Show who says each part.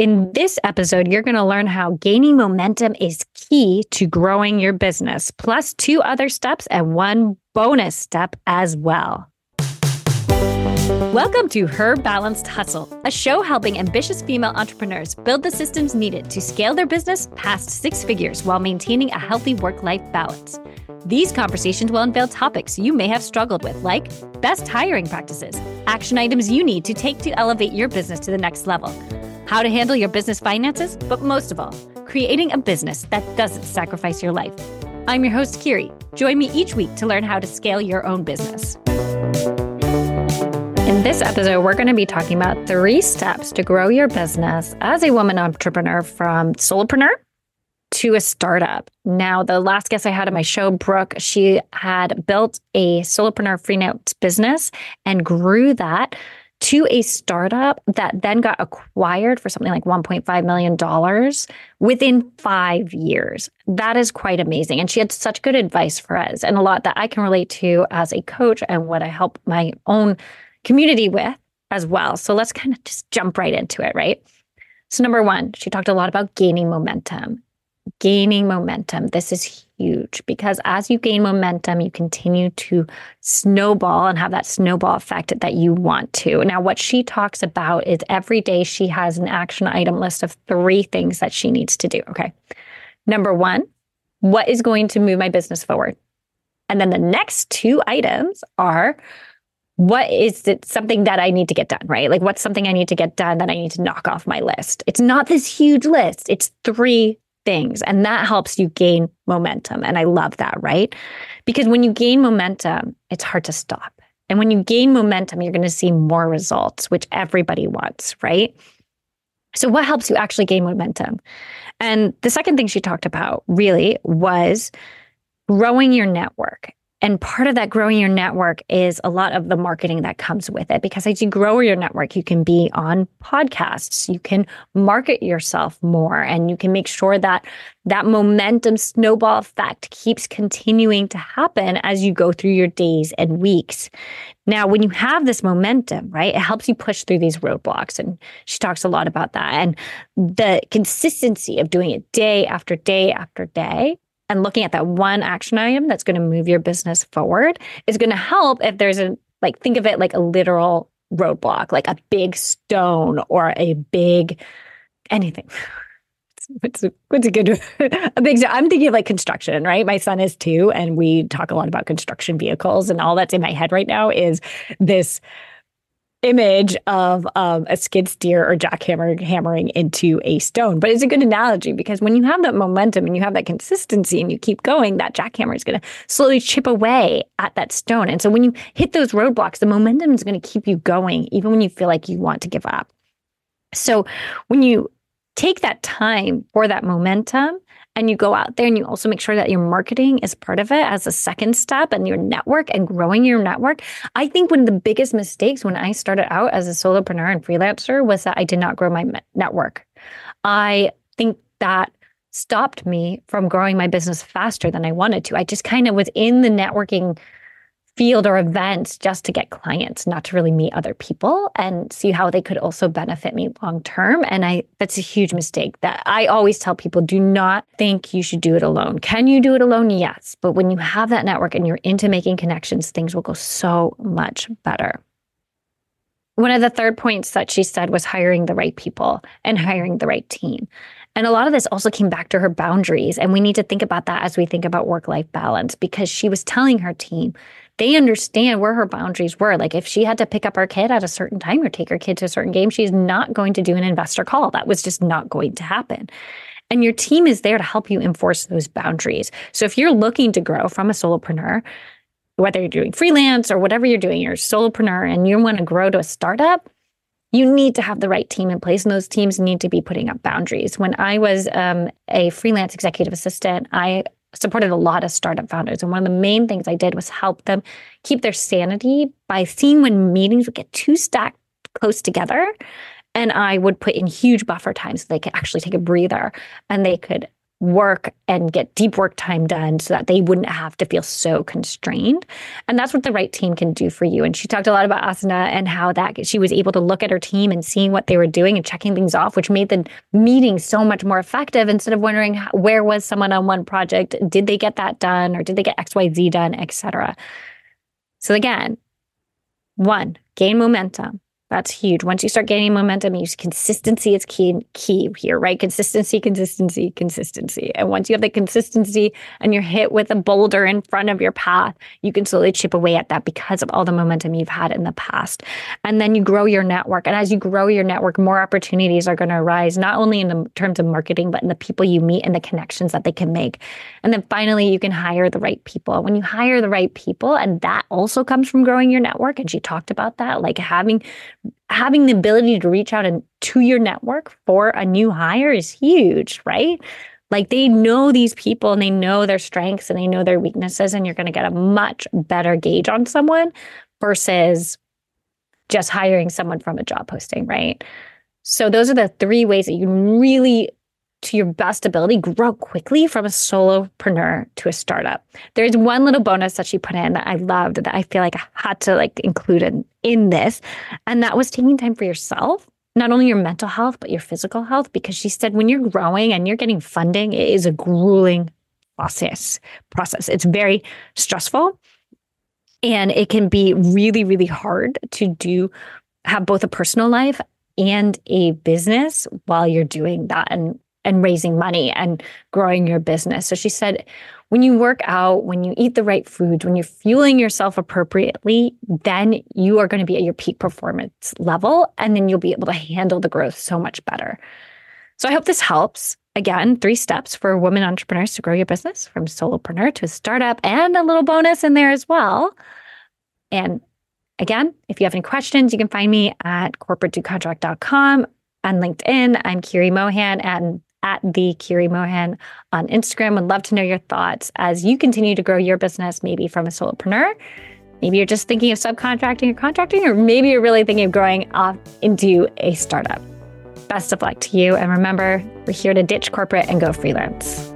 Speaker 1: In this episode, you're going to learn how gaining momentum is key to growing your business, plus two other steps and one bonus step as well. Welcome to Her Balanced Hustle, a show helping ambitious female entrepreneurs build the systems needed to scale their business past six figures while maintaining a healthy work life balance. These conversations will unveil topics you may have struggled with, like best hiring practices, action items you need to take to elevate your business to the next level, how to handle your business finances, but most of all, creating a business that doesn't sacrifice your life. I'm your host, Kiri. Join me each week to learn how to scale your own business. In this episode, we're going to be talking about three steps to grow your business as a woman entrepreneur from solopreneur to a startup. Now, the last guest I had on my show, Brooke, she had built a solopreneur freelance business and grew that to a startup that then got acquired for something like $1.5 million within five years. That is quite amazing. And she had such good advice for us and a lot that I can relate to as a coach and what I help my own community with as well. So let's kind of just jump right into it, right? So, number one, she talked a lot about gaining momentum. Gaining momentum. This is huge because as you gain momentum, you continue to snowball and have that snowball effect that you want to. Now, what she talks about is every day she has an action item list of three things that she needs to do. Okay. Number one, what is going to move my business forward? And then the next two items are what is it something that I need to get done, right? Like what's something I need to get done that I need to knock off my list? It's not this huge list. It's three things and that helps you gain momentum and I love that, right? Because when you gain momentum, it's hard to stop. And when you gain momentum, you're going to see more results, which everybody wants, right? So what helps you actually gain momentum? And the second thing she talked about really was growing your network and part of that growing your network is a lot of the marketing that comes with it. Because as you grow your network, you can be on podcasts, you can market yourself more, and you can make sure that that momentum snowball effect keeps continuing to happen as you go through your days and weeks. Now, when you have this momentum, right, it helps you push through these roadblocks. And she talks a lot about that. And the consistency of doing it day after day after day and looking at that one action item that's going to move your business forward is going to help if there's a like think of it like a literal roadblock like a big stone or a big anything. What's a, what's a good a big i'm thinking of like construction right? My son is two and we talk a lot about construction vehicles and all that's in my head right now is this image of um, a skid steer or jackhammer hammering into a stone. But it's a good analogy because when you have that momentum and you have that consistency and you keep going, that jackhammer is going to slowly chip away at that stone. And so when you hit those roadblocks, the momentum is going to keep you going, even when you feel like you want to give up. So when you take that time for that momentum, and you go out there and you also make sure that your marketing is part of it as a second step and your network and growing your network. I think one of the biggest mistakes when I started out as a solopreneur and freelancer was that I did not grow my network. I think that stopped me from growing my business faster than I wanted to. I just kind of was in the networking field or events just to get clients, not to really meet other people and see how they could also benefit me long term. And I that's a huge mistake that I always tell people do not think you should do it alone. Can you do it alone? Yes. But when you have that network and you're into making connections, things will go so much better. One of the third points that she said was hiring the right people and hiring the right team. And a lot of this also came back to her boundaries. And we need to think about that as we think about work life balance because she was telling her team they understand where her boundaries were. Like if she had to pick up her kid at a certain time or take her kid to a certain game, she's not going to do an investor call. That was just not going to happen. And your team is there to help you enforce those boundaries. So if you're looking to grow from a solopreneur, whether you're doing freelance or whatever you're doing, you're a solopreneur and you want to grow to a startup, you need to have the right team in place, and those teams need to be putting up boundaries. When I was um, a freelance executive assistant, I supported a lot of startup founders. And one of the main things I did was help them keep their sanity by seeing when meetings would get too stacked close together. And I would put in huge buffer times so they could actually take a breather and they could work and get deep work time done so that they wouldn't have to feel so constrained. And that's what the right team can do for you. And she talked a lot about asana and how that she was able to look at her team and seeing what they were doing and checking things off, which made the meeting so much more effective instead of wondering where was someone on one project, did they get that done or did they get XYZ done, etc. So again, one, gain momentum. That's huge. Once you start gaining momentum, use consistency is key key here, right? Consistency, consistency, consistency. And once you have the consistency and you're hit with a boulder in front of your path, you can slowly chip away at that because of all the momentum you've had in the past. And then you grow your network. And as you grow your network, more opportunities are going to arise, not only in the terms of marketing, but in the people you meet and the connections that they can make. And then finally, you can hire the right people. When you hire the right people, and that also comes from growing your network. And she talked about that, like having having the ability to reach out and to your network for a new hire is huge, right? Like they know these people and they know their strengths and they know their weaknesses, and you're going to get a much better gauge on someone versus just hiring someone from a job posting, right? So those are the three ways that you can really to your best ability, grow quickly from a solopreneur to a startup. There's one little bonus that she put in that I loved that I feel like I had to like include in, in this. And that was taking time for yourself, not only your mental health, but your physical health. Because she said when you're growing and you're getting funding, it is a grueling process. Process. It's very stressful. And it can be really, really hard to do have both a personal life and a business while you're doing that. And and raising money and growing your business. So she said, when you work out, when you eat the right foods, when you're fueling yourself appropriately, then you are going to be at your peak performance level. And then you'll be able to handle the growth so much better. So I hope this helps. Again, three steps for women entrepreneurs to grow your business from solopreneur to a startup, and a little bonus in there as well. And again, if you have any questions, you can find me at corporate2contract.com on LinkedIn. I'm Kiri Mohan, and at the Kiri Mohan on Instagram. Would love to know your thoughts as you continue to grow your business, maybe from a solopreneur. Maybe you're just thinking of subcontracting or contracting, or maybe you're really thinking of growing off into a startup. Best of luck to you. And remember, we're here to ditch corporate and go freelance.